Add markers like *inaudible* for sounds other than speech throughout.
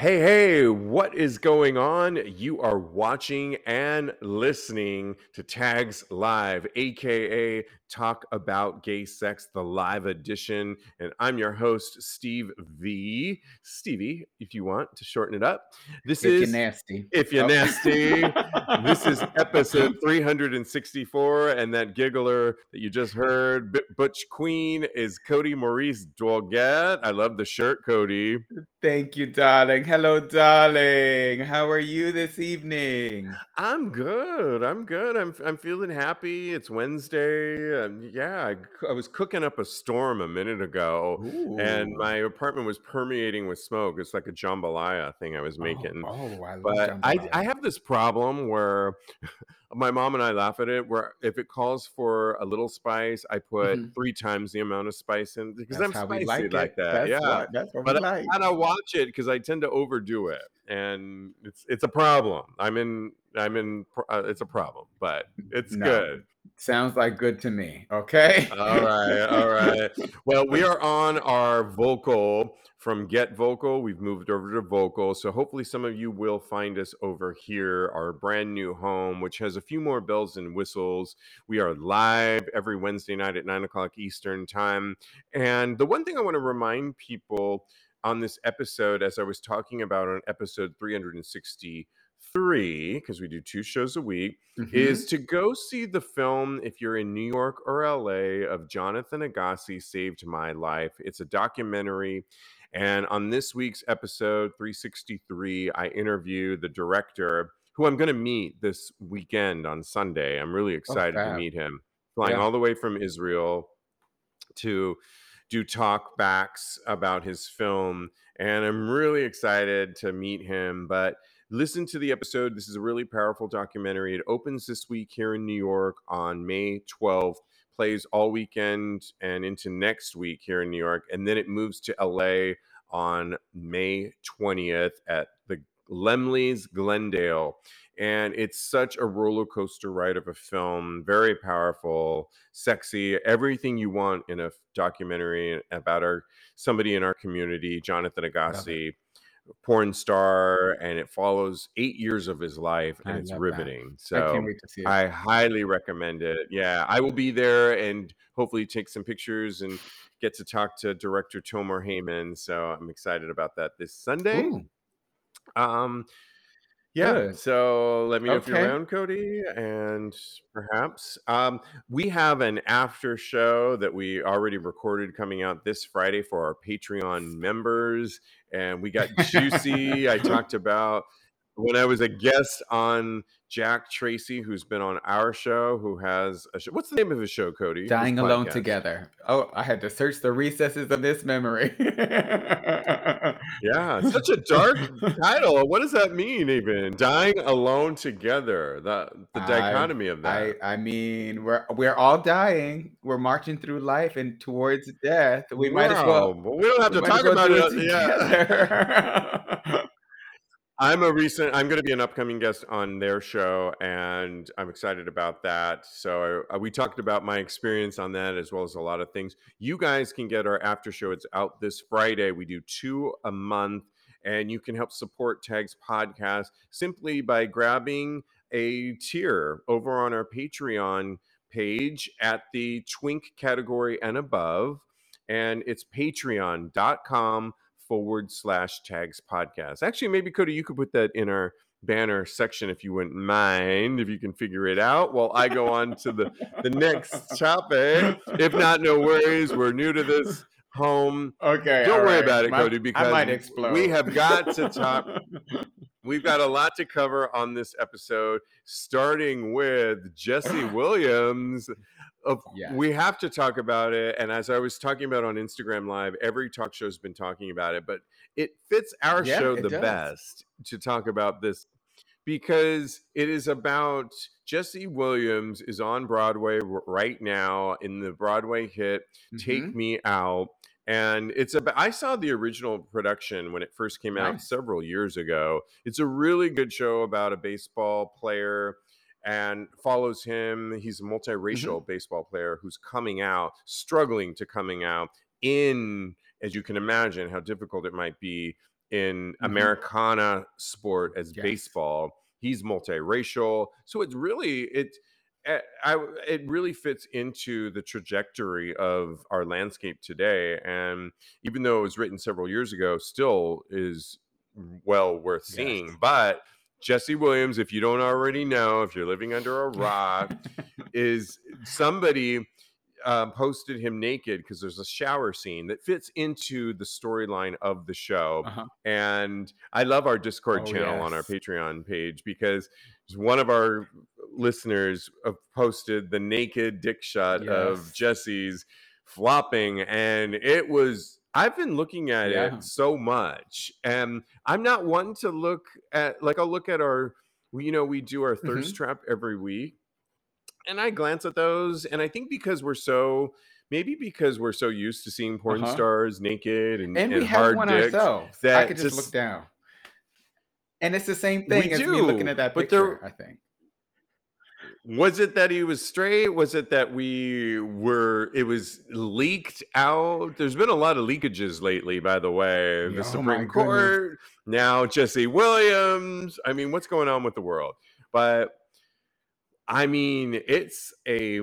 Hey, hey, what is going on? You are watching and listening to Tags Live, aka Talk About Gay Sex, the live edition. And I'm your host, Steve V. Stevie, if you want to shorten it up. This If you're is nasty. If You're Oh. Nasty. *laughs* This is episode 364, and that giggler that you just heard, Butch Queen, is Cody Maurice Dwalget. I love the shirt, Cody. Thank you, darling. Hello, darling. How are you this evening? I'm good. I'm good. I'm I'm feeling happy. It's Wednesday. Yeah, I, c- I was cooking up a storm a minute ago, and Ooh. my apartment was permeating with smoke. It's like a jambalaya thing I was Oh, making. oh, I love But I I jambalaya. have this problem where *laughs* my mom and I laugh at it. Where if it calls for a little spice, I put Mhm. three times the amount of spice in because That's I'm how we spicy like like it. that. That's Yeah, what. That's what we but I like. gotta watch it because I tend to overdo it, and it's it's a problem. I'm in I'm in uh, it's a problem, but it's No, good. sounds like good to me. Okay. All right, all right. Well, we are on our vocal from Get Vocal. We've moved over to Vocal. So hopefully some of you will find us over here, our brand new home, which has a few more bells and whistles. We are live every Wednesday night at nine o'clock Eastern time. And the one thing I want to remind people on this episode, as I was talking about on episode 363, because we do two shows a week, Mhm. is to go see the film if you're in New York or LA of Jonathan Agassi Saved My Life. It's a documentary. And on this week's episode 363, I interview the director who I'm going to meet this weekend on Sunday. I'm really excited to meet him. Flying Yeah. all the way from Israel to do talk backs about his film and i'm really excited to meet him but listen to the episode. This is a really powerful documentary. It opens this week here in new york on may 12th plays all weekend and into next week here in new york and then it moves to la on may 20th at the laemmle's glendale. And it's such a roller coaster ride of a film very powerful sexy everything you want in a documentary about our somebody in our community jonathan agassi porn star and it follows eight years of his life and I it's love that. riveting. I so can't wait to see it. i highly recommend it. Yeah i will be there and hopefully take some pictures and get to talk to director tomer heymann. So i'm excited about that this sunday. Ooh, um yeah, good. so let me know if you're around, Cody, and perhaps um, we have an after show that we already recorded coming out this Friday for our Patreon members, and we got *laughs* juicy. I talked about when I was a guest on Jack Tracy, who's been on our show, who has a show. What's the name of his show, Cody? His Dying alone podcast. together. Oh, I had to search the recesses of this memory. Yeah, *laughs* such a dark title. What does that mean, even? Dying alone together. The the I dichotomy of that. I I mean, we're we're all dying. We're marching through life and towards death. We might as well but we don't have to talk well about it. uh, Yeah. *laughs* *laughs* I'm a recent. I'm going to be an upcoming guest on their show, and I'm excited about that. So uh, we talked about my experience on that as well as a lot of things. You guys can get our after show. It's out this Friday. We do two a month, and you can help support Tags podcast simply by grabbing a tier over on our Patreon page at the twink category and above, and it's patreon.com forward slash tags podcast. Actually, maybe Cody, you could put that in our banner section if you wouldn't mind, if you can figure it out while I go on to the, the next topic. If not, no worries. We're new to this home. okay, Don't worry right. about it, My- Cody, I because might explode. we have got to talk. *laughs* We've got a lot to cover on this episode, starting with Jesse Williams. Of. We have to talk about it. And as I was talking about on Instagram Live, every talk show's been talking about it, but it fits our Yeah, show the does. best to talk about this because it is about Jesse Williams is on Broadway right now in the Broadway hit Take Mhm. Me Out. And it's about, I saw the original production when it first came out Nice. several years ago. It's a really good show about a baseball player and follows him. He's a multiracial baseball player who's coming out, struggling to coming out in, as you can imagine, how difficult it might be in Mhm. Americana sport as Yes. baseball. He's multiracial, so it's really it. eh, I, it really fits into the trajectory of our landscape today, and even though it was written several years ago, still is well worth Yes. seeing. But Jesse Williams, if you don't already know, if you're living under a *laughs* rock, is somebody um, posted him naked because there's a shower scene that fits into the storyline of the show. Uh-huh. And I love our Discord Oh, channel on our. Patreon page because one of our listeners uh, posted the naked dick shot of Jesse's flopping, and it was. I've been looking at Yeah. it so much, and I'm not one to look at like I'll look at our, we- you know, we do our thirst Mhm. trap every week, and I glance at those, and I think because we're so maybe because we're so used to seeing porn Uh-huh. stars naked and, And and we have one dicks, ourselves. I that could just just- look down. And it's the same We thing as me looking at that but there- I think. Was it that he was straight? Was it that we were it was leaked out? There's been a lot of leakages lately by the way the oh supreme court. Now jesse williams. I mean what's going on with the world? But i mean it's a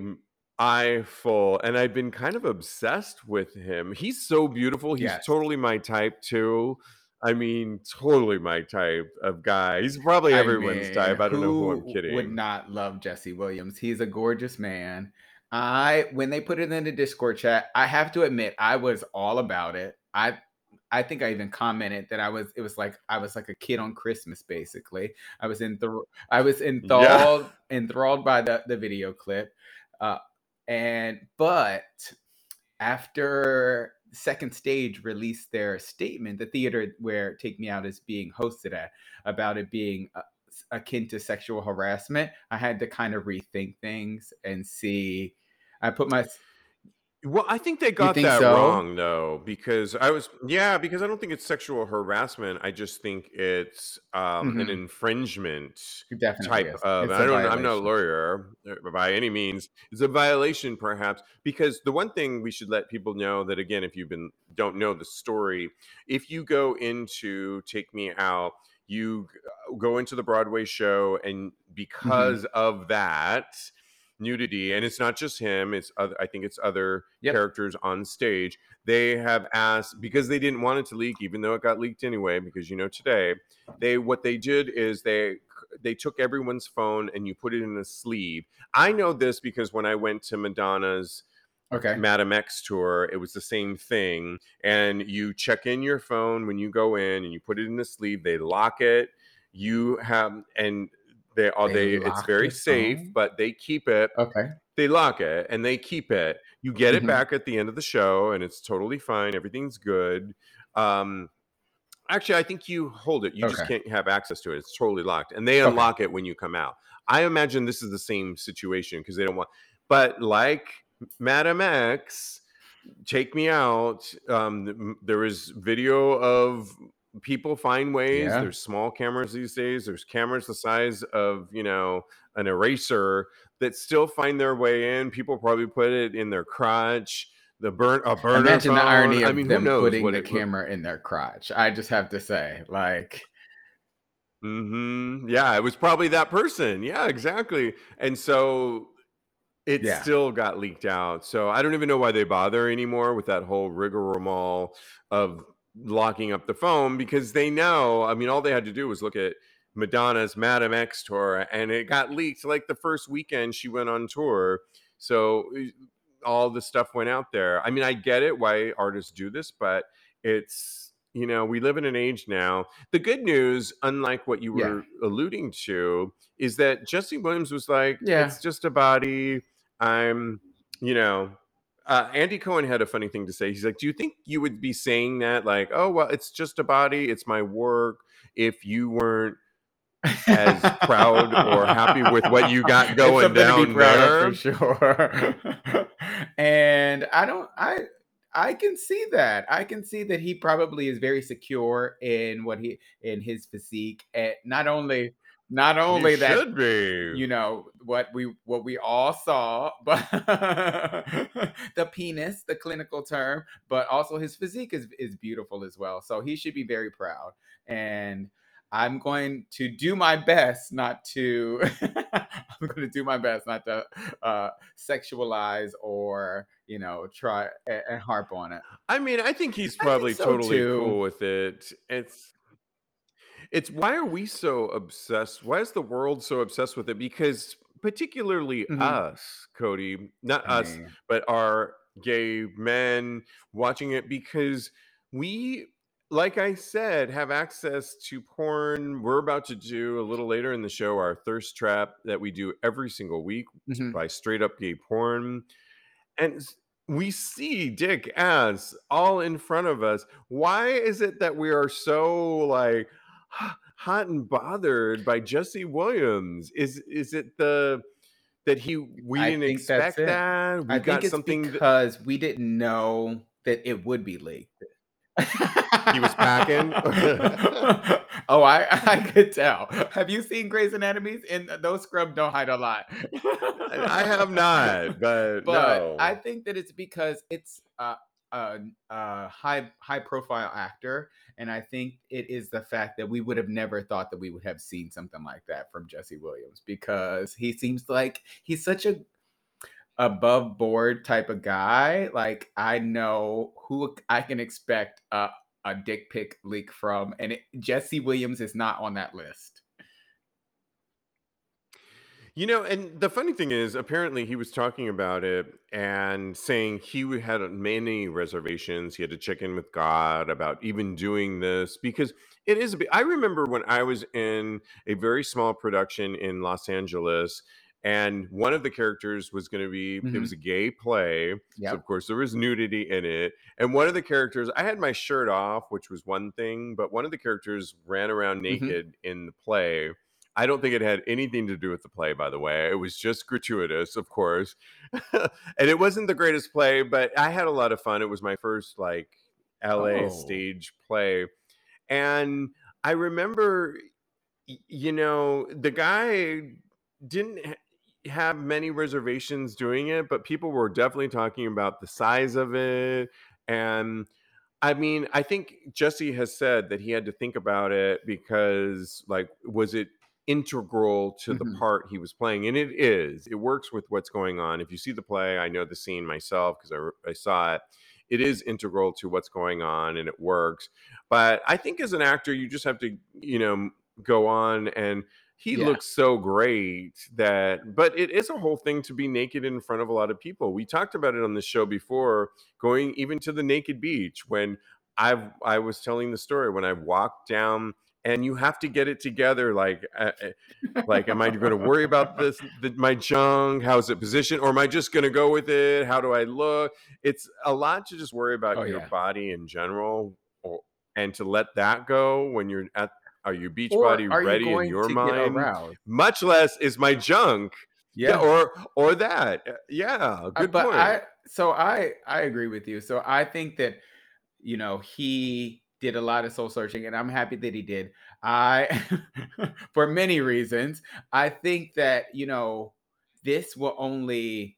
eye full and i've been kind of obsessed with him. He's so beautiful. He's Yes. totally my type too i mean totally my type of guy he's probably I everyone's mean, type i don't know who i'm kidding Would not love Jesse Williams. He's a gorgeous man. I when they put it in the Discord chat, I have to admit I was all about it. I I think I even commented that I was it was like I was like a kid on Christmas basically. I was in the I was enthralled *laughs* enthralled by the the video clip. Uh and but after second stage released their statement the theater where take me out is being hosted at about it being uh, akin to sexual harassment. I had to kind of rethink things and see i put my Well, I think they got think that so? wrong though, because I was yeah, because I don't think it's sexual harassment. I just think it's um, an Mhm. infringement it definitely type is. of. It's I a don't. I'm not a violation. lawyer uh, by any means. It's a violation, perhaps, because the one thing we should let people know that again, if you've been don't know the story, if you go into Take Me Out, you g- uh, go into the Broadway show, and because of that nudity, and it's not just him. It's other, I think it's other Yep. characters on stage. They have asked because they didn't want it to leak, even though it got leaked anyway. Because you know today, they what they did is they they took everyone's phone and you put it in a sleeve. I know this because when I went to Madonna's okay Madame X tour, it was the same thing. And you check in your phone when you go in and you put it in the sleeve, they lock it. You have and they are They they, it's very your safe, phone? but they keep it okay they lock it and they keep it. You get it Mhm. back at the end of the show, and it's totally fine. Everything's good. Um, actually, I think you hold it. You just can't have access to it. It's totally locked, and they Okay. unlock it when you come out. I imagine this is the same situation because they don't want. But like Madame X, take me out. Um, there is video of people find ways. Yeah. There's small cameras these days. There's cameras the size of you know an eraser that still find their way in. People probably put it in their crotch. The burn a burner imagine the irony of I mean, them putting the it, camera in their crotch i just have to say like hmm Yeah, it was probably that person. Yeah, exactly. And so it Yeah. still got leaked out. So I don't even know why they bother anymore with that whole rigmarole of locking up the phone because they know. I mean, all they had to do was look at Madonna's Madame X tour, and it got leaked like the first weekend she went on tour. So eh, all the stuff went out there. I mean, I get it why artists do this, but it's you know we live in an age now. The good news, unlike what you Yeah. were alluding to, is that Jesse Williams was like, Yeah. it's just a body. I'm, you know, uh, Andy Cohen had a funny thing to say. He's like, Do you think you would be saying that, like, oh, well, it's just a body, it's my work, if you weren't as proud or happy with what you got *laughs* going down there? for sure. *laughs* and I don't I I can see that. I can see that he probably is very secure in what he in his physique and not only not only he that should be. you know what we what we all saw *laughs* but the penis the clinical term but also his physique is, is beautiful as well so he should be very proud and i'm going to do my best not to *laughs* i'm going to do my best not to uh sexualize or you know try and, and harp on it I mean, I think he's I think probably so totally too. cool with it. It's it's why are we so obsessed? Why is the world so obsessed with it? Because particularly Mhm. us, Cody, not us, but our gay men watching it because we like I said, have access to porn. We're about to do a little later in the show our thirst trap that we do every single week mhm. by straight up gay porn. And we see dick ass all in front of us. Why is it that we are so like hot and bothered by Jesse Williams? Is is it the that he we I didn't expect that? We I got think something because we didn't know that it would be leaked. he was packing. *laughs* oh, I I could tell. Have you seen Grey's Anatomy? And those scrubs don't hide a lot. I have not, but, but no. I think that it's because it's a, a, a high high profile actor, and I think it is the fact that we would have never thought that we would have seen something like that from Jesse Williams because he seems like he's such a above board type of guy. Like I know who I can expect a a dick pic leak from, and it, Jesse Williams is not on that list. You know, and the funny thing is, apparently he was talking about it and saying he w- had many reservations. He had to check in with God about even doing this because it is a bit. I remember when I was in a very small production in Los Angeles, and one of the characters was going to be, it was a gay play. So, Yep. of course, there was nudity in it. And one of the characters, I had my shirt off, which was one thing, but one of the characters ran around Mhm. naked in the play. I don't think it had anything to do with the play, by the way. It was just gratuitous, of course. *laughs* and it wasn't the greatest play, but I had a lot of fun. It was my first like LA Oh. stage play. And I remember, you know, the guy didn't ha- have many reservations doing it, but people were definitely talking about the size of it. And I mean, I think Jesse has said that he had to think about it because, like, was it integral to the Mhm. part he was playing? And it is. It works with what's going on. If you see the play, I know the scene myself because I, I saw it. It is integral to what's going on and it works. But I think as an actor, you just have to, you know, go on and he Yeah. looks so great that but it is a whole thing to be naked in front of a lot of people we talked about it on the show before going even to the naked beach when i've i was telling the story when i walked down and you have to get it together like uh, uh, like am i going to worry about *laughs* this the, my junk? How's it positioned? Or am i just going to go with it? How do i look? It's a lot to just worry about Oh, your yeah. body in general or, and to let that go when you're at are your beach Or body are you ready in your mind? much less is my junk. Yeah, Yeah. or or that. Uh, yeah Uh, good but point. I so I I agree with you. So I think that you know he did a lot of soul searching, and I'm happy that he did. I *laughs* for many reasons. I think that you know this will only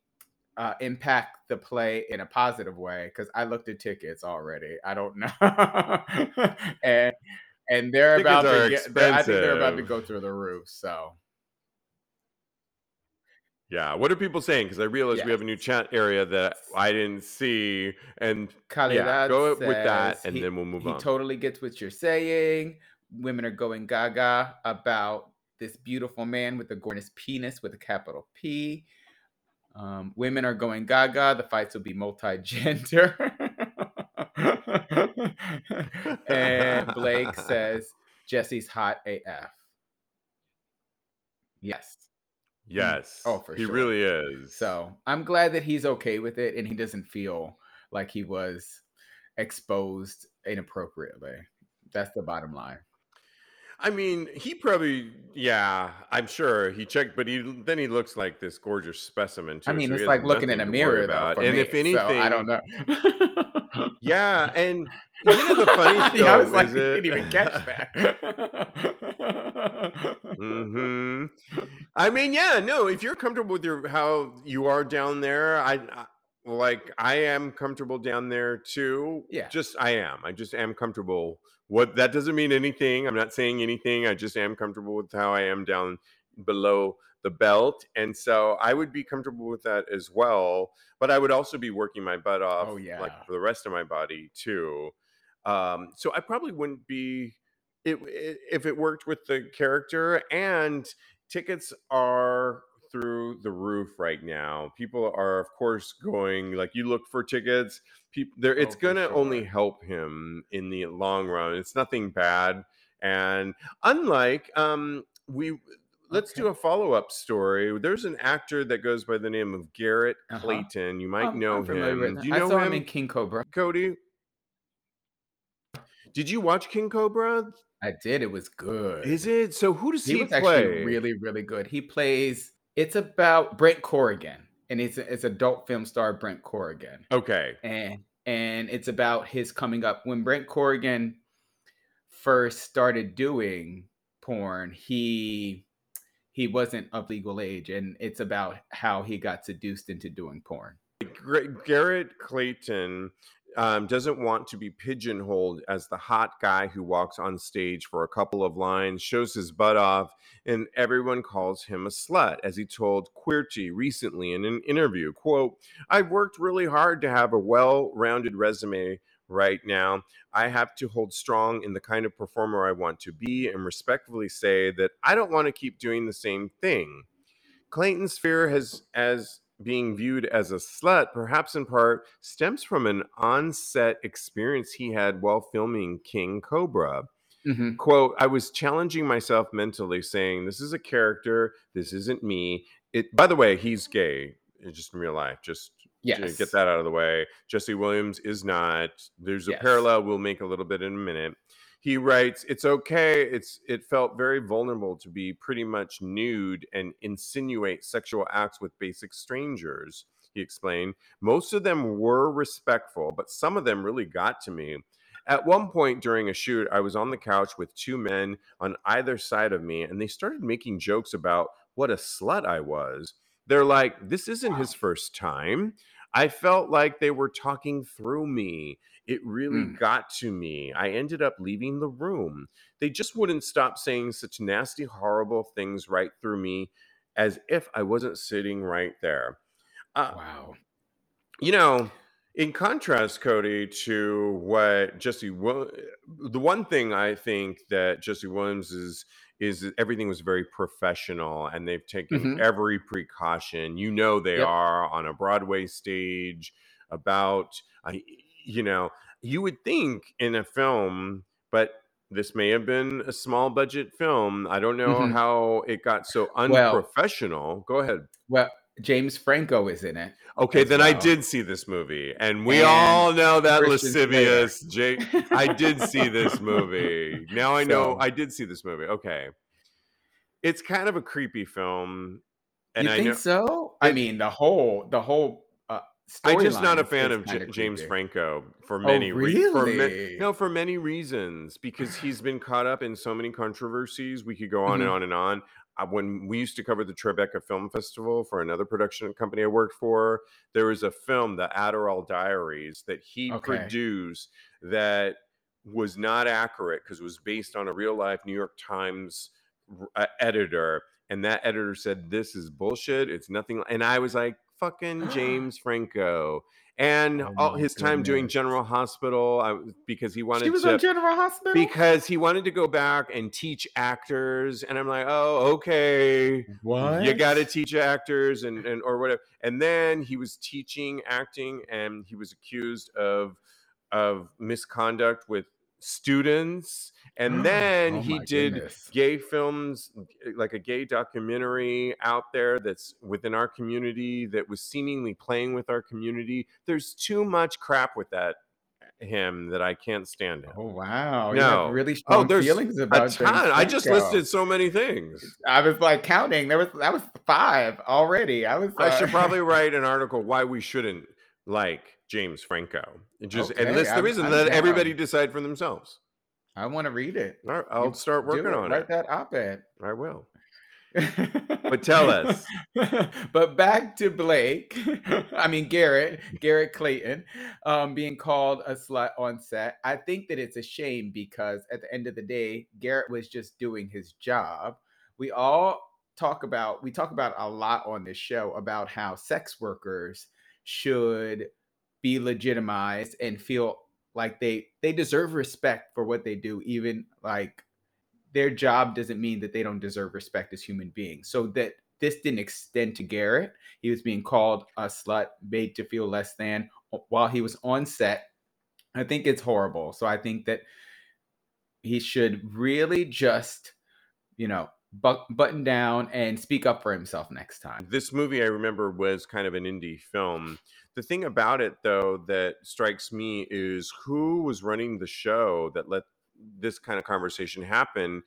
uh, impact the play in a positive way because I looked at tickets already. I don't know, *laughs* and and they're Tickets about to get. I think they're about to go through the roof. So yeah what are people saying because i realized we have a new chat area that i didn't see and yeah go with that and he, then we'll move he on He totally gets what you're saying. Women are going gaga about this beautiful man with a gorgeous penis with a capital P. Um, women are going gaga. The fights will be multi-gender. *laughs* and Blake *laughs* says Jesse's hot AF. Yes. Yes Oh, for he sure. He really is So I'm glad that he's okay with it and he doesn't feel like he was exposed inappropriately. That's the bottom line. I mean, he probably, yeah, I'm sure he checked, but he then he looks like this gorgeous specimen too. I mean, so it's like looking in a nothing to worry mirror though. And me, if anything, so I don't know. *laughs* yeah, and you know the funny *laughs* yeah, I was like, it? didn't even catch that. hmm I mean, yeah, no. If you're comfortable with your how you are down there, I, I like I am comfortable down there too. Yeah. Just I am. I just am comfortable. What that doesn't mean anything. I'm not saying anything. I just am comfortable with how I am down below the belt, and so I would be comfortable with that as well. But I would also be working my butt off, Oh like for the rest of my body too. Um, so I probably wouldn't be it, it if it worked with the character and tickets are through the roof right now. People are of course going like you look for tickets, people there it's Oh, going to only help him in the long run. It's nothing bad and unlike um we let's do a follow-up story. There's an actor that goes by the name of Garrett Uh-huh. Clayton. You might I'm, know I'm him. Do you I know saw him in King Cobra. Cody? Did you watch King Cobra? I did. It was good. Is it? So who does He he was actually play? really, really good. He plays. It's about Brent Corrigan, and it's it's adult film star Brent Corrigan, Okay. and and it's about his coming up when Brent Corrigan first started doing porn. He he wasn't of legal age, and it's about how he got seduced into doing porn. Garrett Clayton um, doesn't want to be pigeonholed as the hot guy who walks on stage for a couple of lines, shows his butt off, and everyone calls him a slut, as he told Queerty recently in an interview. Quote, I've worked really hard to have a well-rounded resume right now. I have to hold strong in the kind of performer I want to be and respectfully say that I don't want to keep doing the same thing. Clayton's fear has as being viewed as a slut, perhaps in part, stems from an on-set experience he had while filming King Cobra. Mhm. Quote, I was challenging myself mentally, saying, This is a character, this isn't me. It by the way, he's gay, just in real life, just to get that out of the way. Jesse Williams is not. There's a Yes. parallel we'll make a little bit in a minute. He writes, "It's okay. It's it felt very vulnerable to be pretty much nude and insinuate sexual acts with basic strangers." He explained, "Most of them were respectful, but some of them really got to me." At one point during a shoot, I was on the couch with two men on either side of me, and they started making jokes about what a slut I was. They're like, "This isn't his first time." I felt like they were talking through me. It really Mm. got to me. I ended up leaving the room. They just wouldn't stop saying such nasty, horrible things right through me as if I wasn't sitting right there. Uh, Wow. you know, in contrast, Cody, to what Jesse, the one thing I think that Jesse Williams is is everything was very professional, and they've taken Mhm. every precaution. You know, they Yep. are on a Broadway stage about, uh, you know, you would think in a film, but this may have been a small budget film. I don't know Mhm. how it got so Well unprofessional. Go ahead. well, James Franco is in it Okay, then I did see this movie, and we And all know that Christian lascivious Jake. I did see *laughs* this movie. Now I know I did see this movie. Okay, it's kind of a creepy film, and You I think know so? I mean, the whole the whole, uh, I'm just not a fan of J- James. Franco for Oh, many re- for ma- no for many reasons because he's been caught up in so many controversies. We could go on and Mhm. on and on. When we used to cover the Tribeca Film Festival for another production company I worked for, there was a film, The Adderall Diaries, that he Okay. produced that was not accurate because it was based on a real life New York Times uh, editor, and that editor said this is bullshit. It's nothing, and I was like, fucking *gasps* James Franco. And Oh all his time doing. General Hospital, I, because he wanted. She was on to General Hospital? because he wanted to go back and teach actors and i'm like oh okay what you got to teach actors and, and or whatever and then he was teaching acting and he was accused of of misconduct with students and *gasps* then Oh he did goodness. gay films like a gay documentary out there that's within our community that was seemingly playing with our community there's too much crap with that him that i can't stand him Oh, wow. You have no. really Oh, strong there's feelings about James ton. I just listed so many things. I was, like, counting. There was that was 5 already. I was, I should uh probably *laughs* write an article why we shouldn't like James Franco. And Just and Okay, list the reason. I'm Let everybody decide for themselves. I wanna read it. All right, I'll You start working it. on Write it. Write that op-ed. I will. *laughs* but tell us. *laughs* but back to Blake. *laughs* I mean Garrett, Garrett Clayton, um, being called a slut on set. I think that it's a shame because at the end of the day, Garrett was just doing his job. We all talk about we talk about a lot on this show about how sex workers should be legitimized and feel like they they deserve respect for what they do even like their job doesn't mean that they don't deserve respect as human beings. So that this didn't extend to Garrett. He was being called a slut, made to feel less than uh, while he was on set. I think it's horrible. So I think that he should really just, you know, button down and speak up for himself next time. This movie, I remember, was kind of an indie film. The thing about it, though, that strikes me is who was running the show that let this kind of conversation happen.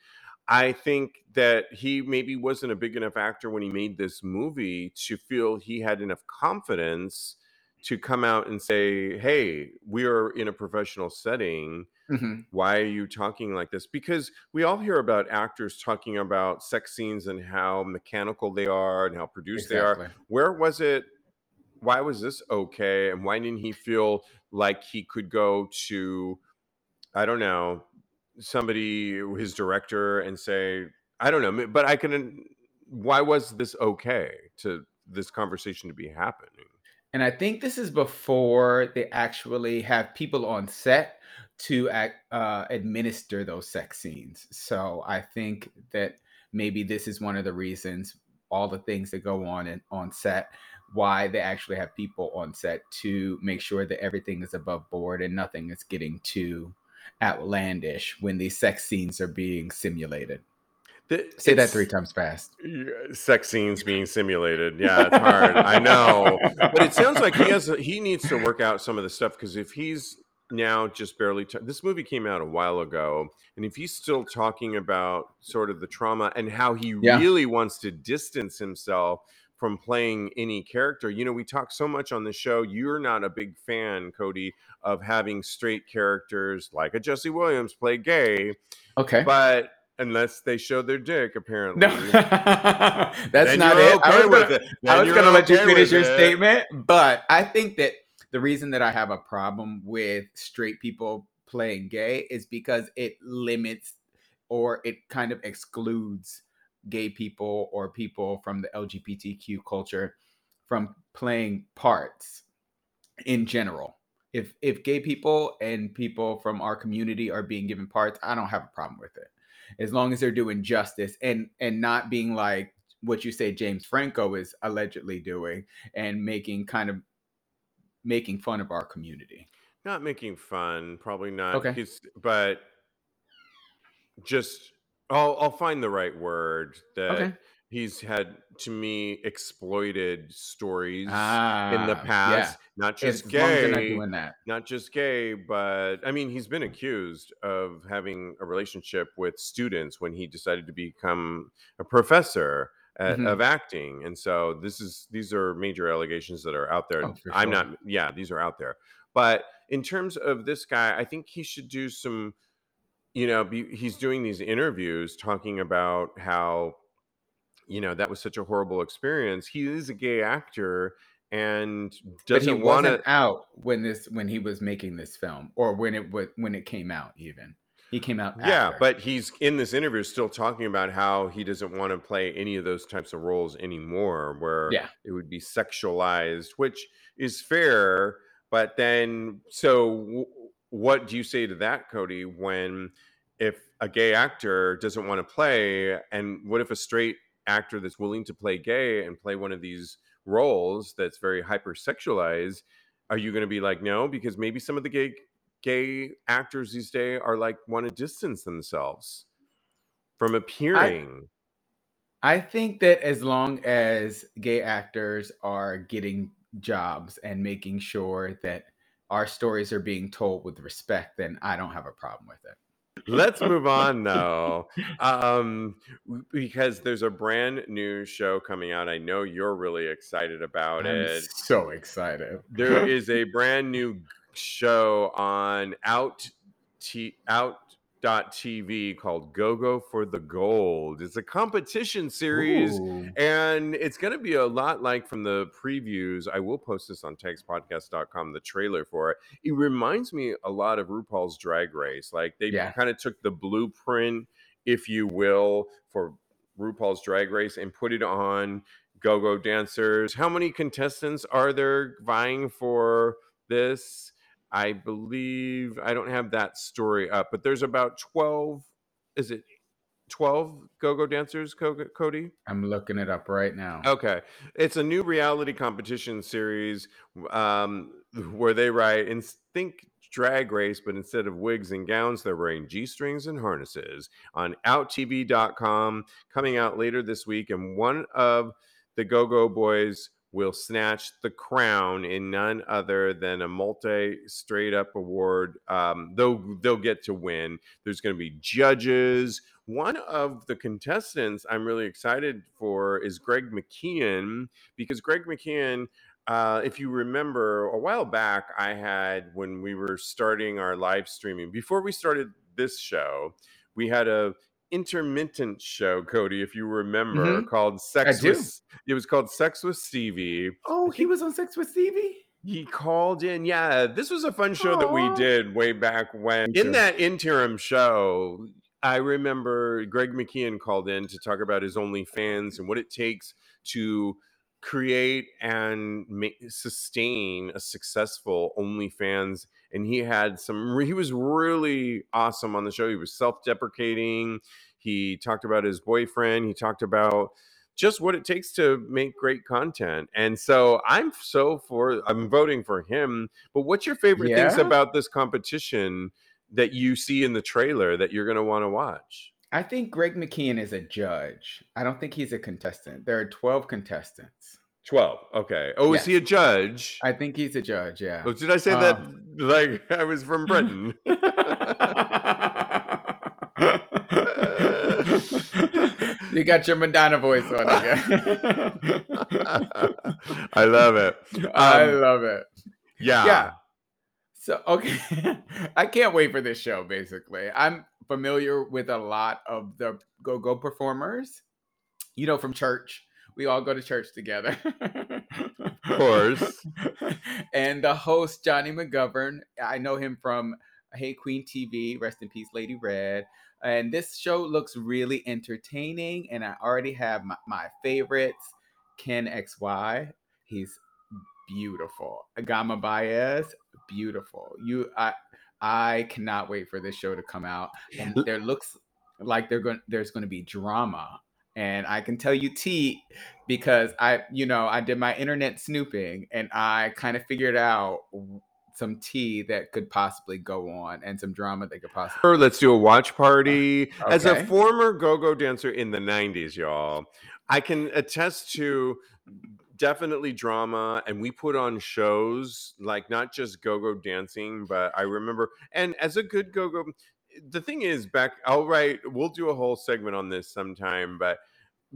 I think that he maybe wasn't a big enough actor when he made this movie to feel he had enough confidence to come out and say, "Hey, we are in a professional setting. Mm-hmm. Why are you talking like this?" Because we all hear about actors talking about sex scenes and how mechanical they are and how produced exactly. they are. Where was it? Why was this okay? And why didn't he feel like he could go to, I don't know, somebody, his director, and say, I don't know, but I can. Why was this okay to this conversation to be happening? And I think this is before they actually have people on set to uh, administer those sex scenes. So I think that maybe this is one of the reasons all the things that go on in, on set why they actually have people on set to make sure that everything is above board and nothing is getting too outlandish when these sex scenes are being simulated. The, Say that three times fast. Sex scenes being simulated. Yeah, it's hard. I know, but it sounds like he has. He needs to work out some of the stuff because if he's now just barely, t- this movie came out a while ago, and if he's still talking about sort of the trauma and how he yeah. really wants to distance himself from playing any character. You know, we talk so much on the show. You're not a big fan, Cody, of having straight characters like a Jesse Williams play gay. Okay. But unless they show their dick, *laughs* apparently. No, that's not it. Okay I was gonna, it. I was gonna let you finish your it. statement, but I think that the reason that I have a problem with straight people playing gay is because it limits or it kind of excludes gay people or people from the LGBTQ culture from playing parts in general. If if gay people and people from our community are being given parts, I don't have a problem with it. As long as they're doing justice and and not being like what you say James Franco is allegedly doing and making kind of making fun of our community. Not making fun, probably not. Okay. He's, but just I'll I'll find the right word that Okay. he's had to me exploited stories in the ah, yeah. past, not just not gay, that. not just gay, but I mean he's been accused of having a relationship with students when he decided to become a professor at, hmm of acting, and so this is these are major allegations that are out there. Oh, I'm sure. not, yeah, these are out there, but in terms of this guy, I think he should do some you know, be, he's doing these interviews talking about how, you know, that was such a horrible experience. He is a gay actor and But he doesn't want wasn't to. out when this when he was making this film or when it was when it came out even. He came out Yeah, after. but he's in this interview still talking about how he doesn't want to play any of those types of roles anymore, where Yeah. it would be sexualized, which is fair. But then, so what do you say to that, Cody? When if a gay actor doesn't want to play, and what if a straight actor that's willing to play gay and play one of these roles that's very hypersexualized? Are you going to be like no? Because maybe some of the gay gay actors these days are like want to distance themselves from appearing. I, I think that as long as gay actors are getting jobs and making sure that our stories are being told with respect, then I don't have a problem with it. Let's move on though, um, because there's a brand new show coming out. I know you're really excited about I'm it. so excited. There *laughs* is a brand new show on out t- out TV called Go Go for the Gold. It's a competition series, Ooh. and it's going to be a lot like from the previews. I will post this on tagspodcast.com, the trailer for it. It reminds me a lot of RuPaul's Drag Race. Like they Yeah. kind of took the blueprint, if you will, for RuPaul's Drag Race and put it on Go Go Dancers. How many contestants are there vying for this? I believe I don't have that story up, but there's about 12. Is it 12 go go dancers, Cody? I'm looking it up right now. Okay. It's a new reality competition series um, where they write and think drag race, but instead of wigs and gowns, they're wearing G strings and harnesses on OutTV.com, coming out later this week. And one of the Go Go Boys will snatch the crown in none other than a multi straight up award. Um, they'll, they'll get to win. There's going to be judges. One of the contestants I'm really excited for is Greg McKeon because Greg McKeon. Uh, if you remember a while back, I had when we were starting our live streaming before we started this show, we had a intermittent show, Cody, if you remember, Mhm. called Sex with it was called Sex with Stevie. Oh, he was on Sex with Stevie? He called in. Yeah, this was a fun show that we did way back when. In that interim show, I remember Greg McKeon called in to talk about his OnlyFans and what it takes to create and sustain a successful OnlyFans. And he had some, he was really awesome on the show. He was self deprecating. He talked about his boyfriend. He talked about just what it takes to make great content. And so I'm so for, I'm voting for him. But what's your favorite things about this competition that you see in the trailer that you're going to want to watch? I think Greg McKeon is a judge. I don't think he's a contestant. There are 12 contestants. 12. Okay. Oh, is he a judge? I think he's a judge, yeah. Oh, did I say Uh, that *laughs* like I was from Britain? *laughs* you got your Madonna voice on again. *laughs* I love it. I Um, love it. Yeah. Yeah. So okay, I can't wait for this show. Basically, I'm familiar with a lot of the go go performers. You know, from church, we all go to church together. Of course. *laughs* and the host Jonny McGovern, I know him from Hey Qween TV. Rest in peace, Lady Red. And this show looks really entertaining, and I already have my, my favorites. Ken XY, he's beautiful. Agama Baez, beautiful. You, I, I cannot wait for this show to come out. And there looks like they're going. There's going to be drama, and I can tell you T, because I, you know, I did my internet snooping, and I kind of figured out some tea that could possibly go on, and some drama that could possibly. Or Let's do a watch party. As a former go-go dancer in the 90s, y'all, I can attest to definitely drama and we put on shows like not just go-go dancing, but I remember and as a good go-go the thing is back I'll write we'll do a whole segment on this sometime, but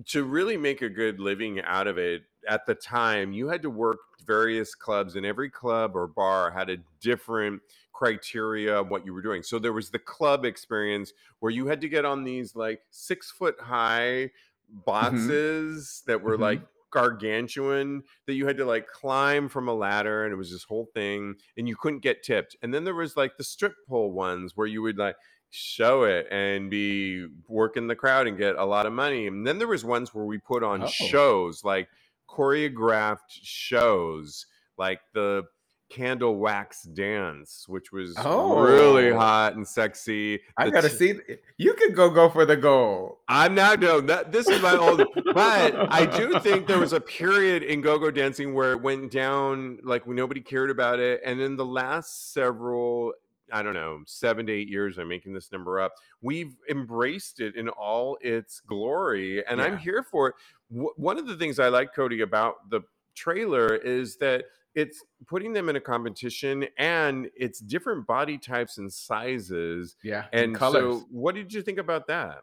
to really make a good living out of it at the time you had to work various clubs and every club or bar had a different criteria of what you were doing so there was the club experience where you had to get on these like six foot high boxes that were Mhm. like gargantuan that you had to like climb from a ladder and it was this whole thing and you couldn't get tipped and then there was like the strip pole ones where you would like show it and be working the crowd and get a lot of money and then there was ones where we put on Oh. shows like choreographed shows like the candle wax dance which was really Oh. hot and sexy I The gotta t- see. You could go go for the goal. I'm not no. That this is my old, but I do *laughs* think there was a period in go-go dancing where it went down, like nobody cared about it, and then the last several, I don't know, seven to eight years, I'm making this number up. We've embraced it in all its glory, and I'm here for it. W- one of the things I like, Cody, about the trailer is that it's putting them in a competition, and it's different body types and sizes. Yeah, And colors. so, what did you think about that?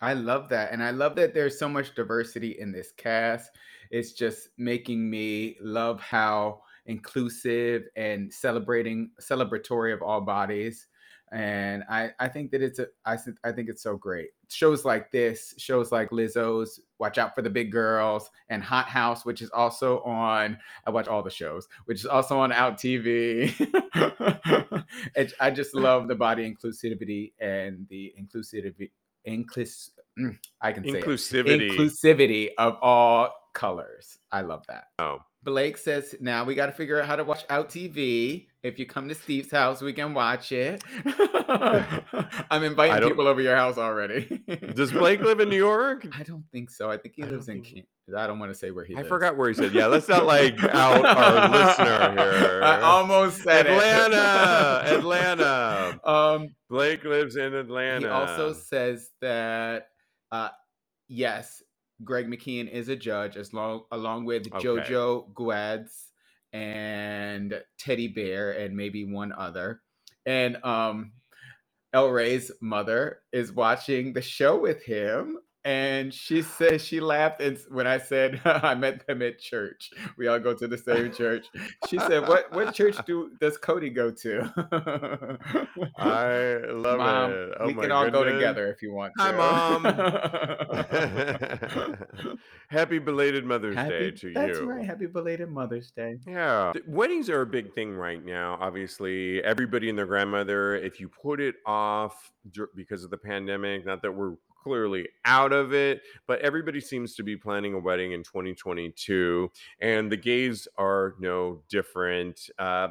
I love that. And I love that there's so much diversity in this cast. It's just making me love how inclusive and celebrating celebratory of all bodies. And I I think that it's a I think I think it's so great. Shows like this, shows like Lizzo's Watch Out for the Big Girls and Hot House, which is also on. I watch all the shows, which is also on Out TV. *laughs* I just love the body inclusivity and the inclusivity. Inclus, mm, I can say inclusivity. Inclusivity of all colors. I love that. Oh. Blake says, now we got to figure out how to watch Out TV. If you come to Steve's house, we can watch it. *laughs* I'm inviting people over your house already. Does Blake live in New York? I don't think so. I think he lives in. Think... I don't want to say where he. I lives. forgot where he said. Yeah, let's not like out our *laughs* listener here. I almost said Atlanta. *laughs* Atlanta. Um, Blake lives in Atlanta. He also says that uh, yes, Greg McKeon is a judge, as long along with okay. JoJo Guads and Teddy Bear and maybe one other. And um, El Rey's mother is watching the show with him and she said she laughed and when I said *laughs* I met them at church. We all go to the same church. She said, "What what church do does Cody go to?" *laughs* I love mom, it. Oh we can all goodness. go together if you want. To. Hi, mom. *laughs* Happy belated Mother's Happy, Day to that's you. That's right. Happy belated Mother's Day. Yeah, weddings are a big thing right now. Obviously, everybody and their grandmother. If you put it off because of the pandemic, not that we're clearly out of it, but everybody seems to be planning a wedding in 2022, and the gays are no different. Uh,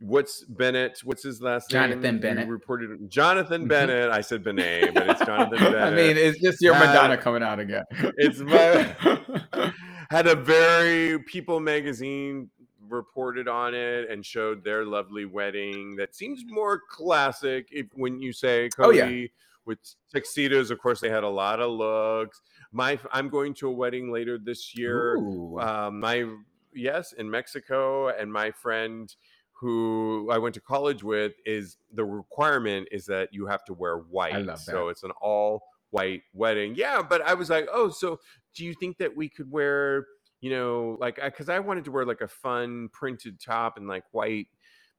what's Bennett? What's his last Jonathan name? Bennett. You reported Jonathan mm-hmm. Bennett. I said Benet, but it's Jonathan *laughs* Bennett. I mean, it's just your Madonna coming out again. It's my *laughs* had a very People magazine reported on it and showed their lovely wedding that seems more classic if when you say Cody. Oh, yeah with tuxedos. Of course, they had a lot of looks. My, I'm going to a wedding later this year. Um, my yes, in Mexico, and my friend who I went to college with is the requirement is that you have to wear white. I love that. So it's an all white wedding. Yeah, but I was like, oh, so do you think that we could wear? You know, like, because I, I wanted to wear like a fun printed top and like white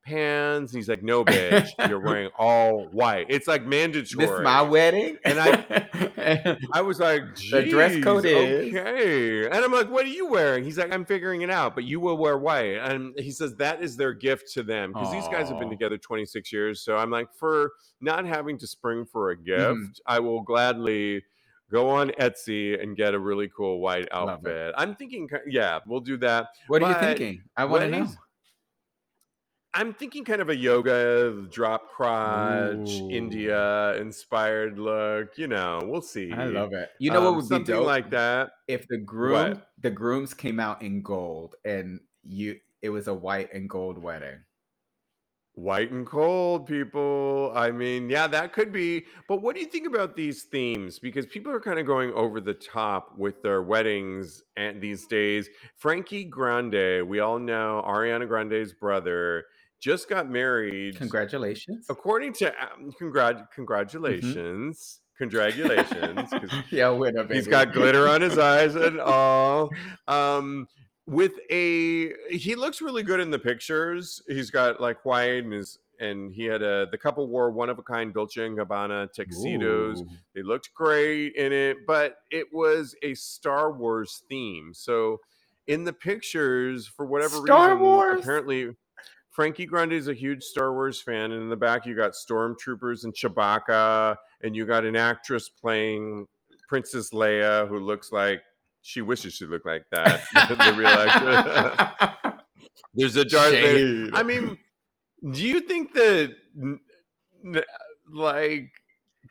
pants. And he's like, no, bitch, *laughs* you're wearing all white. It's like mandatory. This is my wedding. And I *laughs* I was like, the dress code is. Okay. And I'm like, what are you wearing? He's like, I'm figuring it out, but you will wear white. And he says that is their gift to them because these guys have been together 26 years. So I'm like, for not having to spring for a mm-hmm. gift, mm. I will gladly go on Etsy and get a really cool white outfit. I'm thinking, yeah, we'll do that. What but are you thinking? I want to know. I'm thinking kind of a yoga drop crotch, Ooh. India inspired look. You know, we'll see. I love it. You know um, what would something be dope? like that? If the groom, what? the grooms came out in gold, and you, it was a white and gold wedding. White and cold, people. I mean, yeah, that could be. But what do you think about these themes? Because people are kind of going over the top with their weddings and these days. Frankie Grande, we all know Ariana Grande's brother just got married. Congratulations. According to um, congrat congratulations. Mm-hmm. Congratulations. *laughs* yeah, winner, baby. He's got glitter on his eyes and *laughs* all. Um, with a he looks really good in the pictures. He's got like white and his and he had a the couple wore one of a kind Dolce and Gabbana tuxedos. Ooh. They looked great in it, but it was a Star Wars theme. So in the pictures, for whatever Star reason, Wars? apparently Frankie Grande is a huge Star Wars fan, and in the back you got stormtroopers and Chewbacca, and you got an actress playing Princess Leia who looks like she wishes she looked like that. *laughs* the real actor. *laughs* There's a Darth Vader. I mean, do you think that like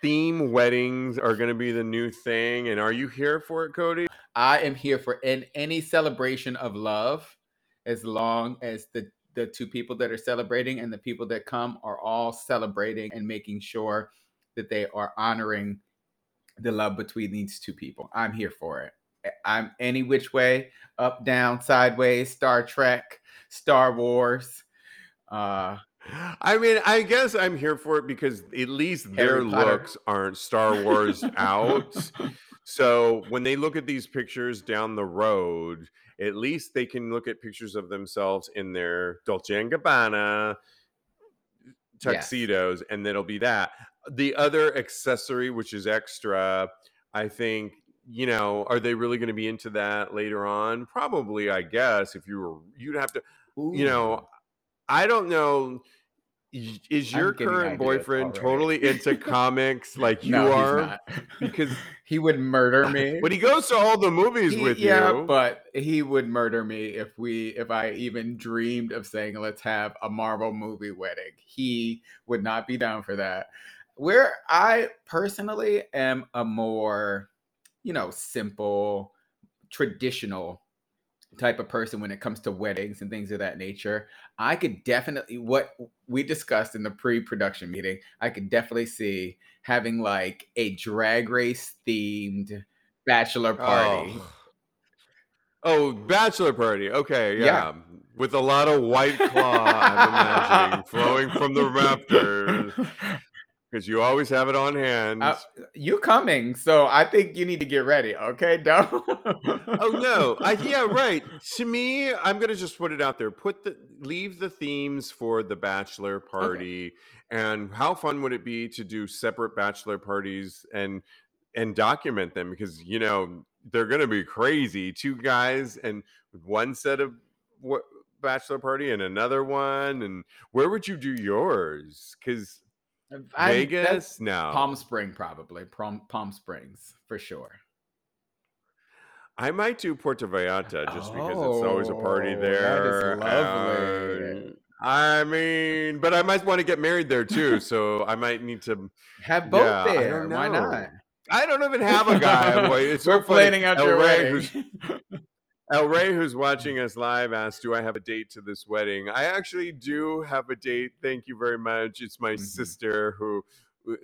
theme weddings are going to be the new thing? And are you here for it, Cody? I am here for in any celebration of love, as long as the the two people that are celebrating and the people that come are all celebrating and making sure that they are honoring the love between these two people. I'm here for it. I'm any which way, up, down, sideways, Star Trek, Star Wars. Uh, I mean, I guess I'm here for it because at least their looks aren't Star Wars *laughs* out. so when they look at these pictures down the road, at least they can look at pictures of themselves in their Dolce and Gabbana Yes. tuxedos, and then it'll be that. The other accessory, which is extra, I think, you know, are they really going to be into that later on? Probably, I guess. If you were, you'd have to, you know, I don't know. Is your current boyfriend totally into *laughs* comics like you no, are? *laughs* Because he would murder me. *laughs* but he goes to all the movies He- with yeah, you. but he would murder me if we if I even dreamed of saying let's have a Marvel movie wedding. He would not be down for that. Where I personally am a more, you know, simple, traditional type of person when it comes to weddings and things of that nature. I could definitely what we discussed in the pre-production meeting, I could definitely see having like a drag race themed bachelor party. Oh. Oh, bachelor party. Okay, yeah. Yeah. With a lot of white claw, I'm imagining, *laughs* flowing from the rafters. *laughs* Because you always have it on hand. Uh, you coming, so I think you need to get ready, okay? *laughs* Don't. oh no. I yeah, right. To me, I'm gonna just put it out there. Put the leave the themes for the bachelor party. And how fun would it be to do separate bachelor parties and and document them because you know they're gonna be crazy. Two guys and one set of what bachelor party and another one. And where would you do yours? Because I'm- Vegas? No. Palm Spring, probably. Palm, Palm Springs, for sure. I might do Puerto Vallarta just because it's always a party Oh, there. That is lovely. I mean, but I might want to get married there too, *laughs* so I might need to. Have both Yeah, I there. Why not? I don't even have a guy. It's *laughs* so We're funny. planning out your wedding. *laughs* El Rey, who's watching us live, asked, "Do I have a date to this wedding?" I actually do have a date. Thank you very much. It's my Mhm. sister who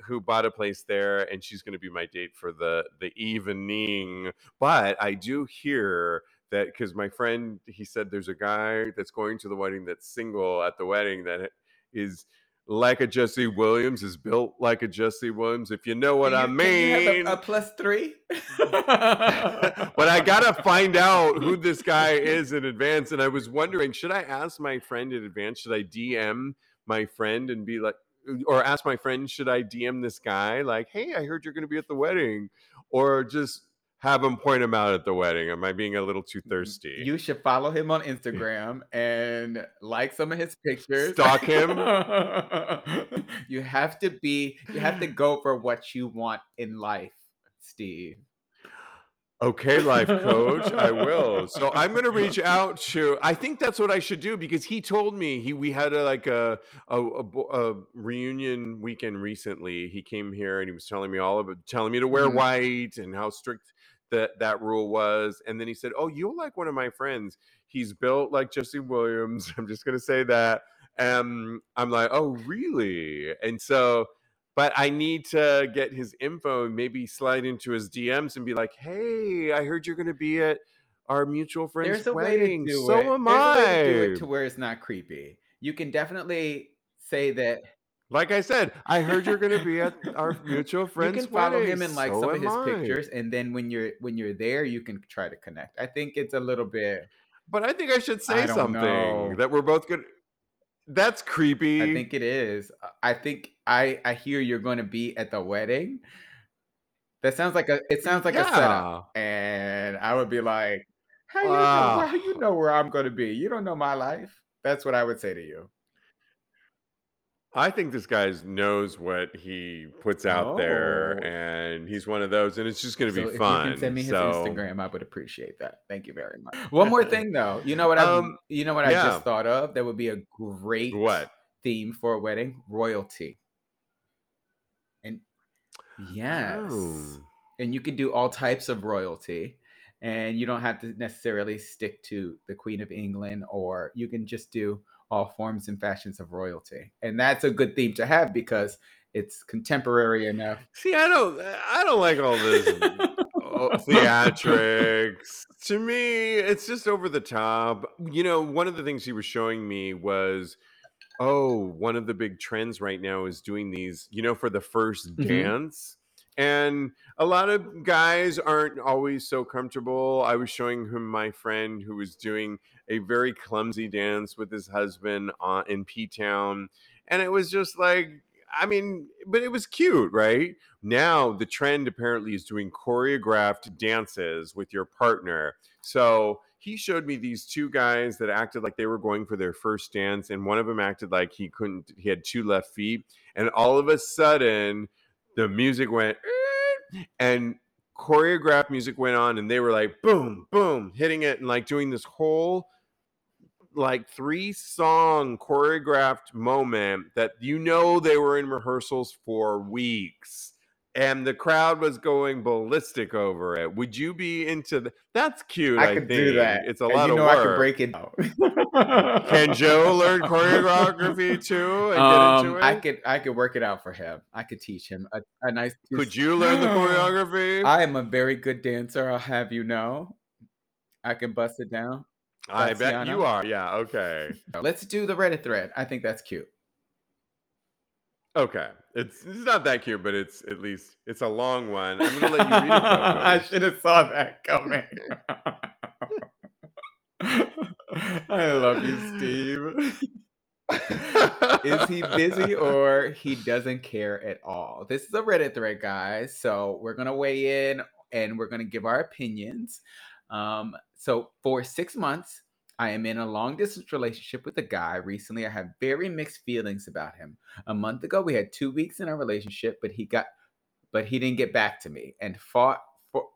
who bought a place there, and she's going to be my date for the the evening. But I do hear that because my friend he said there's a guy that's going to the wedding that's single at the wedding that is like a Jesse Williams, is built like a Jesse Williams. If you know what I you- you have a- mean. a, plus three. *laughs* but I gotta find out who this guy is in advance. And I was wondering, should I ask my friend in advance? Should I DM my friend and be like, or ask my friend, should I DM this guy? Like, hey, I heard you're gonna be at the wedding, or just have him point him out at the wedding. Am I being a little too thirsty? You should follow him on *laughs* Instagram and like some of his pictures. Stalk him? *laughs* you have to be, you have to go for what you want in life, Steve. Okay, life coach, I will. So *laughs* I'm going to reach out to. I think that's what I should do because he told me he we had a, like a, a a a reunion weekend recently. He came here and he was telling me all about telling me to wear Mhm. white and how strict that that rule was. And then he said, "Oh, you'll like one of my friends. He's built like Jesse Williams." *laughs* I'm just going to say that. Um, I'm like, "Oh, really?" And so but I need to get his info and maybe slide into his DMs and be like, "Hey, I heard you're going to be at our mutual friend's There's a wedding. way to do so it. am There's a way to do I." it to where it's not creepy. You can definitely say that like I said, I heard you're going to be at *laughs* our mutual friends. you can follow wedding. him and like so some of his I. pictures, and then when you're when you're there, you can try to connect. I think it's a little bit. But I think I should say I something know. that we're both good. That's creepy. I think it is. I think I I hear you're going to be at the wedding. That sounds like a. It sounds like a setup, and I would be like, "How you know? How you know where I'm going to be? You don't know my life." That's what I would say to you. I think this guy knows what he puts out there, Oh. and he's one of those, and it's just going to So be if fun. you can send me his so, Instagram, I would appreciate that. Thank you very much. *laughs* One more thing, though. You know what I? Um, you know what I yeah. just thought of? That would be a great What? theme for a wedding: royalty. And yes, Oh. and you can do all types of royalty, and you don't have to necessarily stick to the Queen of England, or you can just do all forms and fashions of royalty, and that's a good theme to have because it's contemporary enough. See, I don't, I don't like all this *laughs* theatrics. To me, it's just over the top. You know, one of the things he was showing me was, oh, one of the big trends right now is doing these. You know, for the 1st Mhm. dance. And a lot of guys aren't always so comfortable. I was showing him my friend who was doing a very clumsy dance with his husband uh, in P Town. and it was just like I mean, but it was cute, right? Now the trend apparently is doing choreographed dances with your partner. So he showed me these two guys that acted like they were going for their first dance, and one of them acted like he couldn't, he had two left feet, and all of a sudden the music went and choreographed music went on, and they were like boom, boom, hitting it and like doing this whole like three song choreographed moment that you know they were in rehearsals for weeks and the crowd was going ballistic over it. Would you be into the, that's cute? I, I could think. do that. It's a and lot you know of work. I could break it out. Can Joe learn *laughs* choreography too? Um, I could I could work it out for him. I could teach him a, a nice. Could you learn the choreography? I am a very good dancer. I'll have you know. I can bust it down. I bet you are. Yeah. Okay. Let's do the Reddit thread. I think that's cute. Okay. It's it's not that cute, but it's at least it's a long one. I'm gonna let you read it. *laughs* I should have saw that coming. *laughs* I love you, Steve. is he busy or he doesn't care at all? This is a Reddit thread, guys. So we're gonna weigh in and we're gonna give our opinions. Um, so for six months, I am in a long distance relationship with a guy. Recently, I have very mixed feelings about him. A month ago, we had two weeks in our relationship, but he got, but he didn't get back to me and fought for.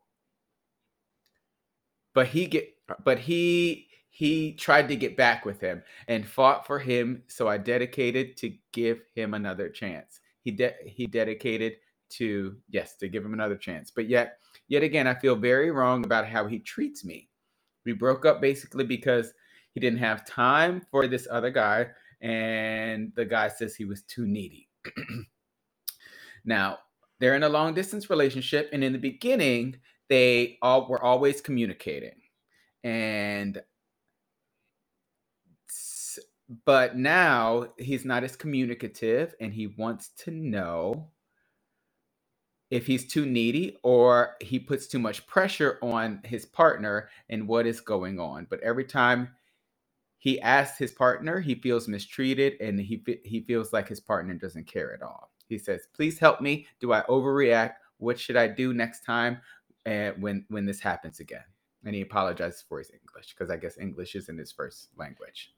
But he get, but he he tried to get back with him and fought for him. So I dedicated to give him another chance. He de- he dedicated to yes to give him another chance. But yet yet again, I feel very wrong about how he treats me. We broke up basically because he didn't have time for this other guy, and the guy says he was too needy. *clears throat* now, they're in a long distance relationship, and in the beginning, they all were always communicating. And but now he's not as communicative and he wants to know if he's too needy or he puts too much pressure on his partner and what is going on. But every time he asks his partner, he feels mistreated and he he feels like his partner doesn't care at all. He says, "Please help me. Do I overreact? What should I do next time and when when this happens again?" And he apologizes for his English because I guess English isn't his first language.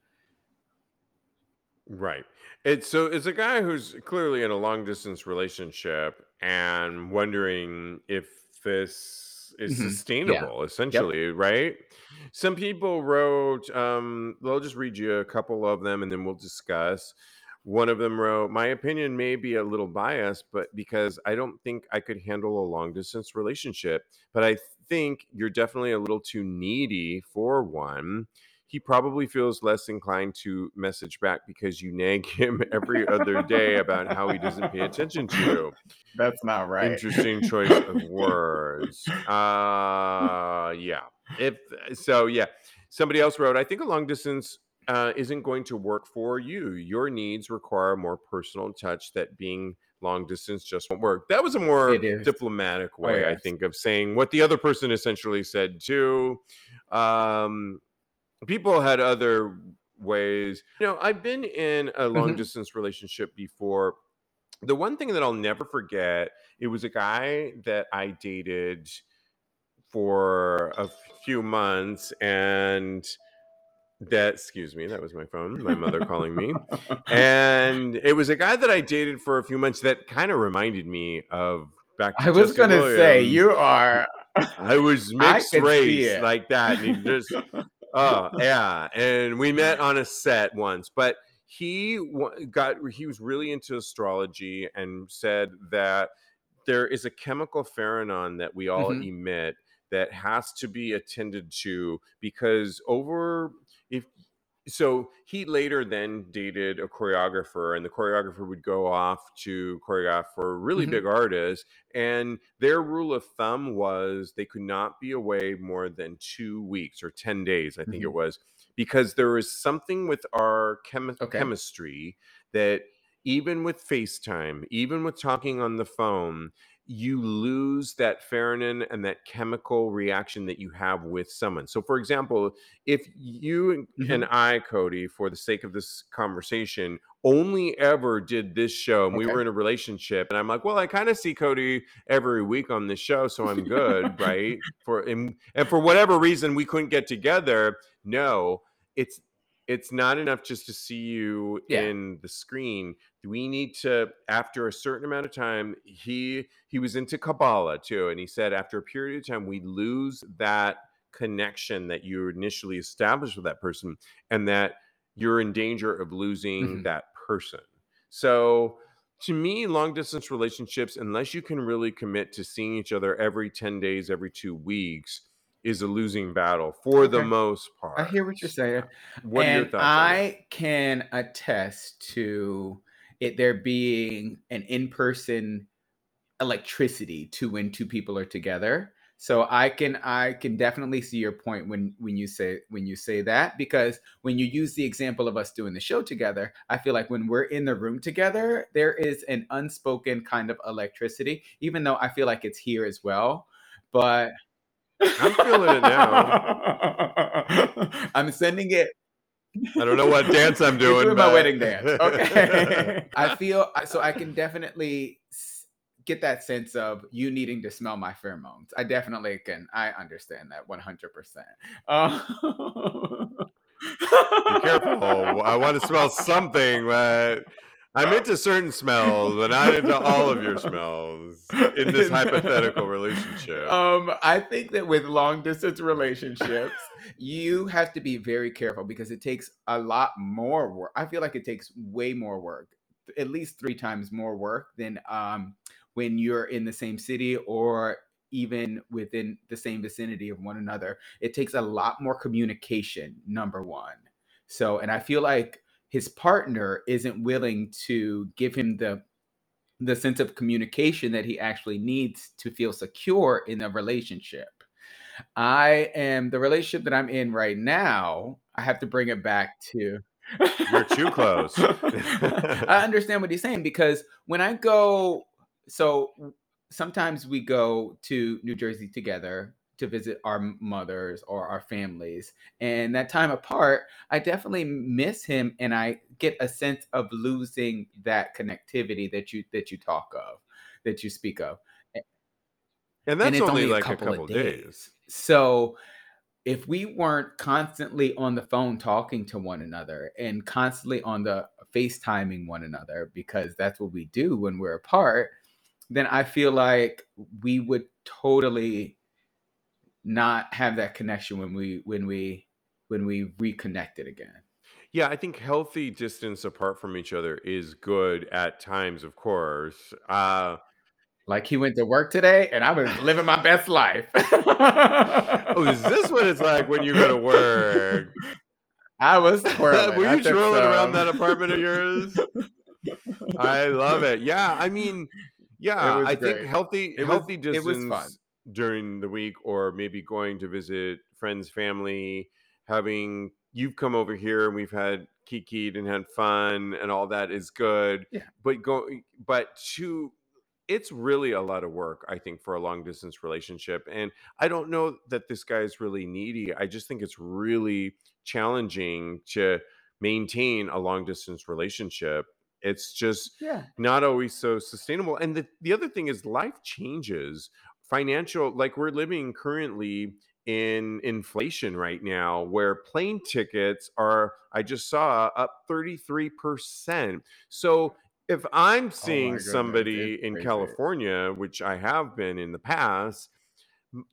Right. It's so it's a guy who's clearly in a long distance relationship and wondering if this is Mhm. Yeah. sustainable, Yep. essentially, right? Some people wrote, um, I'll just read you a couple of them and then we'll discuss. One of them wrote, My opinion may be a little biased, but because I don't think I could handle a long distance relationship, but I think you're definitely a little too needy for one he probably feels less inclined to message back because you nag *laughs* him every other day about how he doesn't pay attention to you. *laughs* That's not right. Interesting choice of words. Uh yeah. If so, yeah. Somebody else wrote, I think a long distance uh, isn't going to work for you. Your needs require more personal touch that being long distance just won't work. That was a more diplomatic oh, way, oh, yes. I think, of saying what the other person essentially said too. Um, people had other ways. You know, I've been in a long mm-hmm. distance relationship before. The one thing that I'll never forget, it was a guy that I dated for a few months and that excuse me that was my phone my mother calling me *laughs* and it was a guy that i dated for a few months that kind of reminded me of back i was going to say you are i was *laughs* mixed I race like that and he just *laughs* oh *laughs* yeah, and we met on a set once, but he got he was really into astrology and said that there is a chemical pheromone that we all mm-hmm. emit that has to be attended to because over so he later then dated a choreographer and the choreographer would go off to choreograph for really mm-hmm. big artists and their rule of thumb was they could not be away more than two weeks or 10 days i think mm-hmm. it was because there was something with our chem- okay. chemistry that even with facetime even with talking on the phone you lose that pheromone and that chemical reaction that you have with someone. So, for example, if you Mhm. and I, Cody, for the sake of this conversation, only ever did this show and we were in a relationship, and I'm like, well, I kind of see Cody every week on this show, so I'm good, *laughs* right? For and, and for whatever reason we couldn't get together. No, it's it's not enough just to see you Yeah. in the screen we need to after a certain amount of time he he was into kabbalah too and he said after a period of time we lose that connection that you initially established with that person and that you're in danger of losing Mhm. that person so to me long distance relationships unless you can really commit to seeing each other every 10 days every two weeks is a losing battle for the most part I hear what you're saying. what are your and thoughts? I can attest to it there being an in-person electricity to when two people are together. So I can I can definitely see your point when when you say when you say that because when you use the example of us doing the show together, I feel like when we're in the room together, there is an unspoken kind of electricity, even though I feel like it's here as well. But I'm feeling it now. I'm sending it I don't know what dance I'm *laughs* doing. doing my wedding dance. Okay. *laughs* I feel so I can definitely get that sense of you needing to smell my pheromones. I definitely can. I understand that 100%. Uh, Be careful. I want to smell something, but I'm into certain smells, but not into all of your smells in this *laughs* hypothetical relationship. Um, I think that with long distance relationships, you have to be very careful because it takes a lot more work. I feel like it takes way more work, at least three times more work than um, when you're in the same city or even within the same vicinity of one another. It takes a lot more communication, number one. So, and I feel like his partner isn't willing to give him the the sense of communication that he actually needs to feel secure in a relationship. I am the relationship that I'm in right now. I have to bring it back to. *laughs* You're too close. *laughs* I understand what he's saying because when I go, so sometimes we go to New Jersey together to visit our mothers or our families, and that time apart, I definitely miss him, and I get a sense of losing that connectivity that you that you talk of, that you speak of. And that's and only, only, like a couple, of days. days. So if we weren't constantly on the phone talking to one another and constantly on the FaceTiming one another, because that's what we do when we're apart, then I feel like we would totally not have that connection when we when we when we reconnect it again. Yeah, I think healthy distance apart from each other is good at times, of course. Uh, Like he went to work today and I was living my best life. *laughs* oh, is this what it's like when you go to work? I was twirling. *laughs* Were you twirling around that apartment of yours? I love it. Yeah, I mean, yeah, I think great. healthy It was- healthy it distance was fun. During the week, or maybe going to visit friends, family, having you've come over here and we've had kikied and had fun and all that is good. Yeah. But go, but to it's really a lot of work, I think, for a long distance relationship. And I don't know that this guy is really needy. I just think it's really challenging to maintain a long distance relationship. It's just Yeah. not always so sustainable. And the, the other thing is life changes. Financial, like we're living currently in inflation right now, where plane tickets are, I just saw, up 33%. So if I'm seeing Oh somebody in. California, which I have been in the past,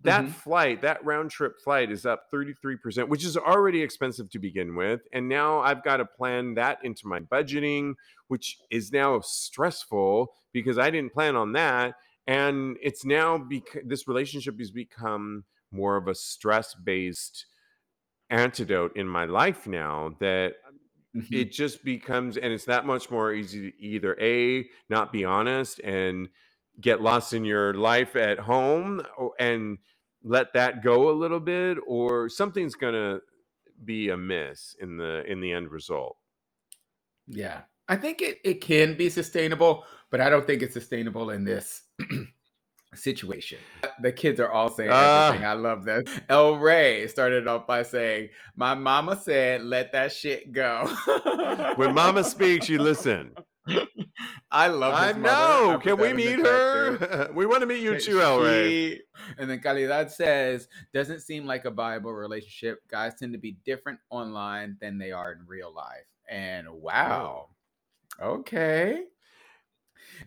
that Mhm. flight, that round trip flight is up 33%, which is already expensive to begin with. And now I've got to plan that into my budgeting, which is now stressful because I didn't plan on that. And it's now because this relationship has become more of a stress based antidote in my life now that Mhm. it just becomes and it's that much more easy to either a not be honest and get lost in your life at home and let that go a little bit or something's gonna be amiss in the in the end result Yeah. I think it, it can be sustainable, but I don't think it's sustainable in this *clears throat* situation. The kids are all saying Ah. everything. I love that. El Rey started off by saying, "My mama said, let that shit go." *laughs* When Mama speaks, you listen. I love. I. Know. Can we meet her? *laughs* we want to meet you too, El Rey. She- And then Calidad says, doesn't seem like a viable relationship. Guys tend to be different online than they are in real life. And wow. Okay.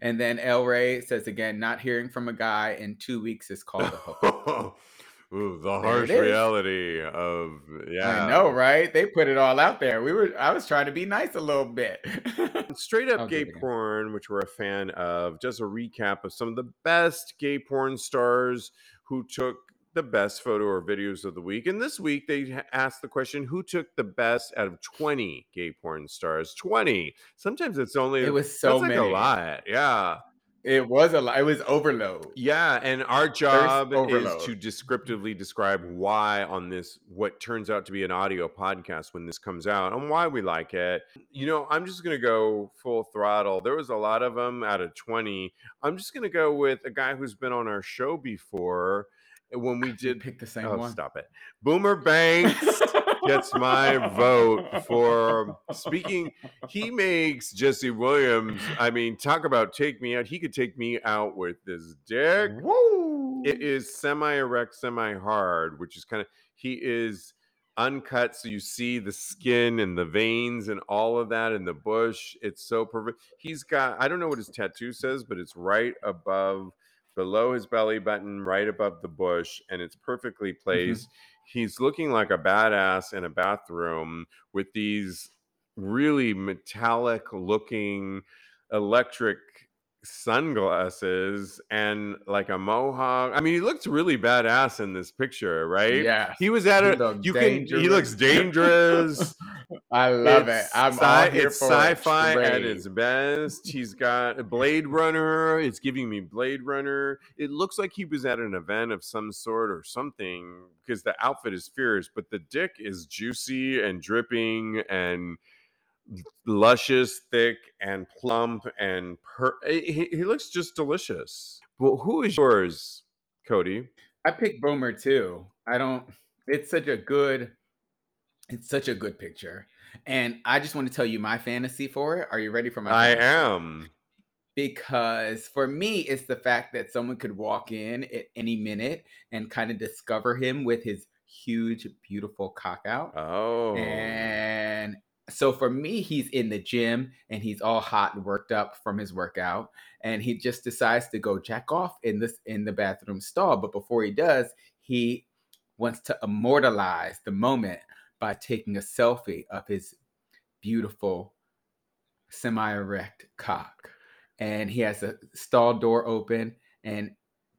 And then El Rey says again, not hearing from a guy in two weeks is called a hookup. *laughs* Ooh, the There harsh reality of yeah. I know, right? They put it all out there. We were I was trying to be nice a little bit. *laughs* Straight I'll up gay porn, which we're a fan of, just a recap of some of the best gay porn stars who took the best photo or videos of the week. And this week they asked the question who took the best out of 20 gay porn stars? 20. Sometimes it's only it was so that's like many. a lot. Yeah. It was a lot. It was overload. Yeah, and our job is to descriptively describe why on this what turns out to be an audio podcast when this comes out and why we like it. You know, I'm just going to go full throttle. There was a lot of them out of 20. I'm just going to go with a guy who's been on our show before when we did pick the same Oh, one. stop it. Boomer Banks gets my vote for speaking. He makes Jesse Williams. I mean, talk about take me out. He could take me out with this dick. Woo! It is semi erect, semi hard, which is kind of, he is uncut. So you see the skin and the veins and all of that in the bush. It's so perfect. He's got, I don't know what his tattoo says, but it's right above, below his belly button, right above the bush, and it's perfectly mm-hmm. placed. He's looking like a badass in a bathroom with these really metallic looking electric sunglasses and like a mohawk. I mean, he looks really badass in this picture, right? Yeah. He was at He a you can he looks dangerous. *laughs* dangerous. I love It's it. I'm sci- all here it's for sci-fi it. at its best. He's got a *laughs* Blade Runner. It's giving me Blade Runner. It looks like he was at an event of some sort or something because the outfit is fierce, but the dick is juicy and dripping and luscious, thick and plump and per- eh, he, he looks just delicious. Well, who is yours, Cody? I picked Boomer too. I don't. It's such a good. It's such a good picture, and I just want to tell you my fantasy for it. Are you ready for my? I am. because for me it's the fact that someone could walk in at any minute and kind of discover him with his huge beautiful cock out Oh. and so for me he's in the gym and he's all hot and worked up from his workout and he just decides to go jack off in this in the bathroom stall. But before he does he wants to immortalize the moment by taking a selfie of his beautiful semi-erect cock. And he has a stall door open and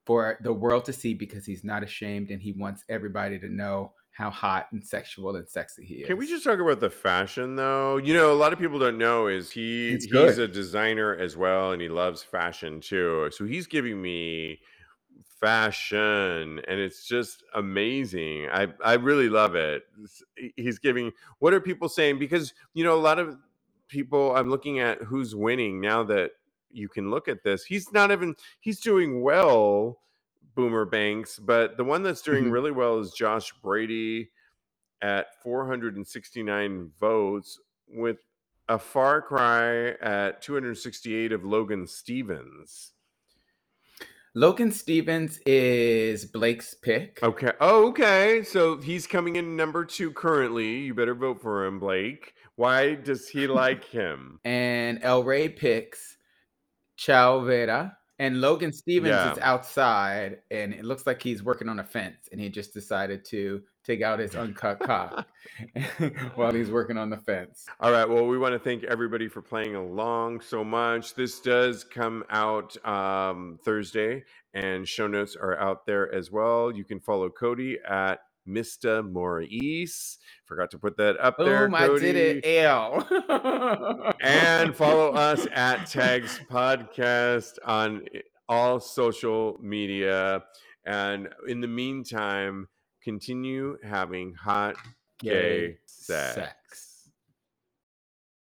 for the world to see because he's not ashamed and he wants everybody to know how hot and sexual and sexy he is. Can we just talk about the fashion though? You know, a lot of people don't know is he It's he's a designer as well and he loves fashion too. So he's giving me fashion and it's just amazing. I I really love it. He's giving what are people saying because you know a lot of people I'm looking at who's winning now that you can look at this. He's not even he's doing well Boomer Banks, but the one that's doing Mhm. really well is Josh Brady at 469 votes with a far cry at 268 of Logan Stevens. Logan Stevens is Blake's pick. Okay. Oh, okay. So he's coming in number two currently. You better vote for him, Blake. Why does he like *laughs* him? And El Rey picks Chao Vera. And Logan Stevens is outside and it looks like he's working on a fence and he just decided to take out his uncut cock *laughs* while he's working on the fence. All right. Well, we want to thank everybody for playing along so much. This does come out um, Thursday, and show notes are out there as well. You can follow Cody at Mr. Maurice. Forgot to put that up there. Boom, I did it. L. and follow *laughs* us at Tags Podcast on eh, all social media. And in the meantime, continue having hot gay sex. sex.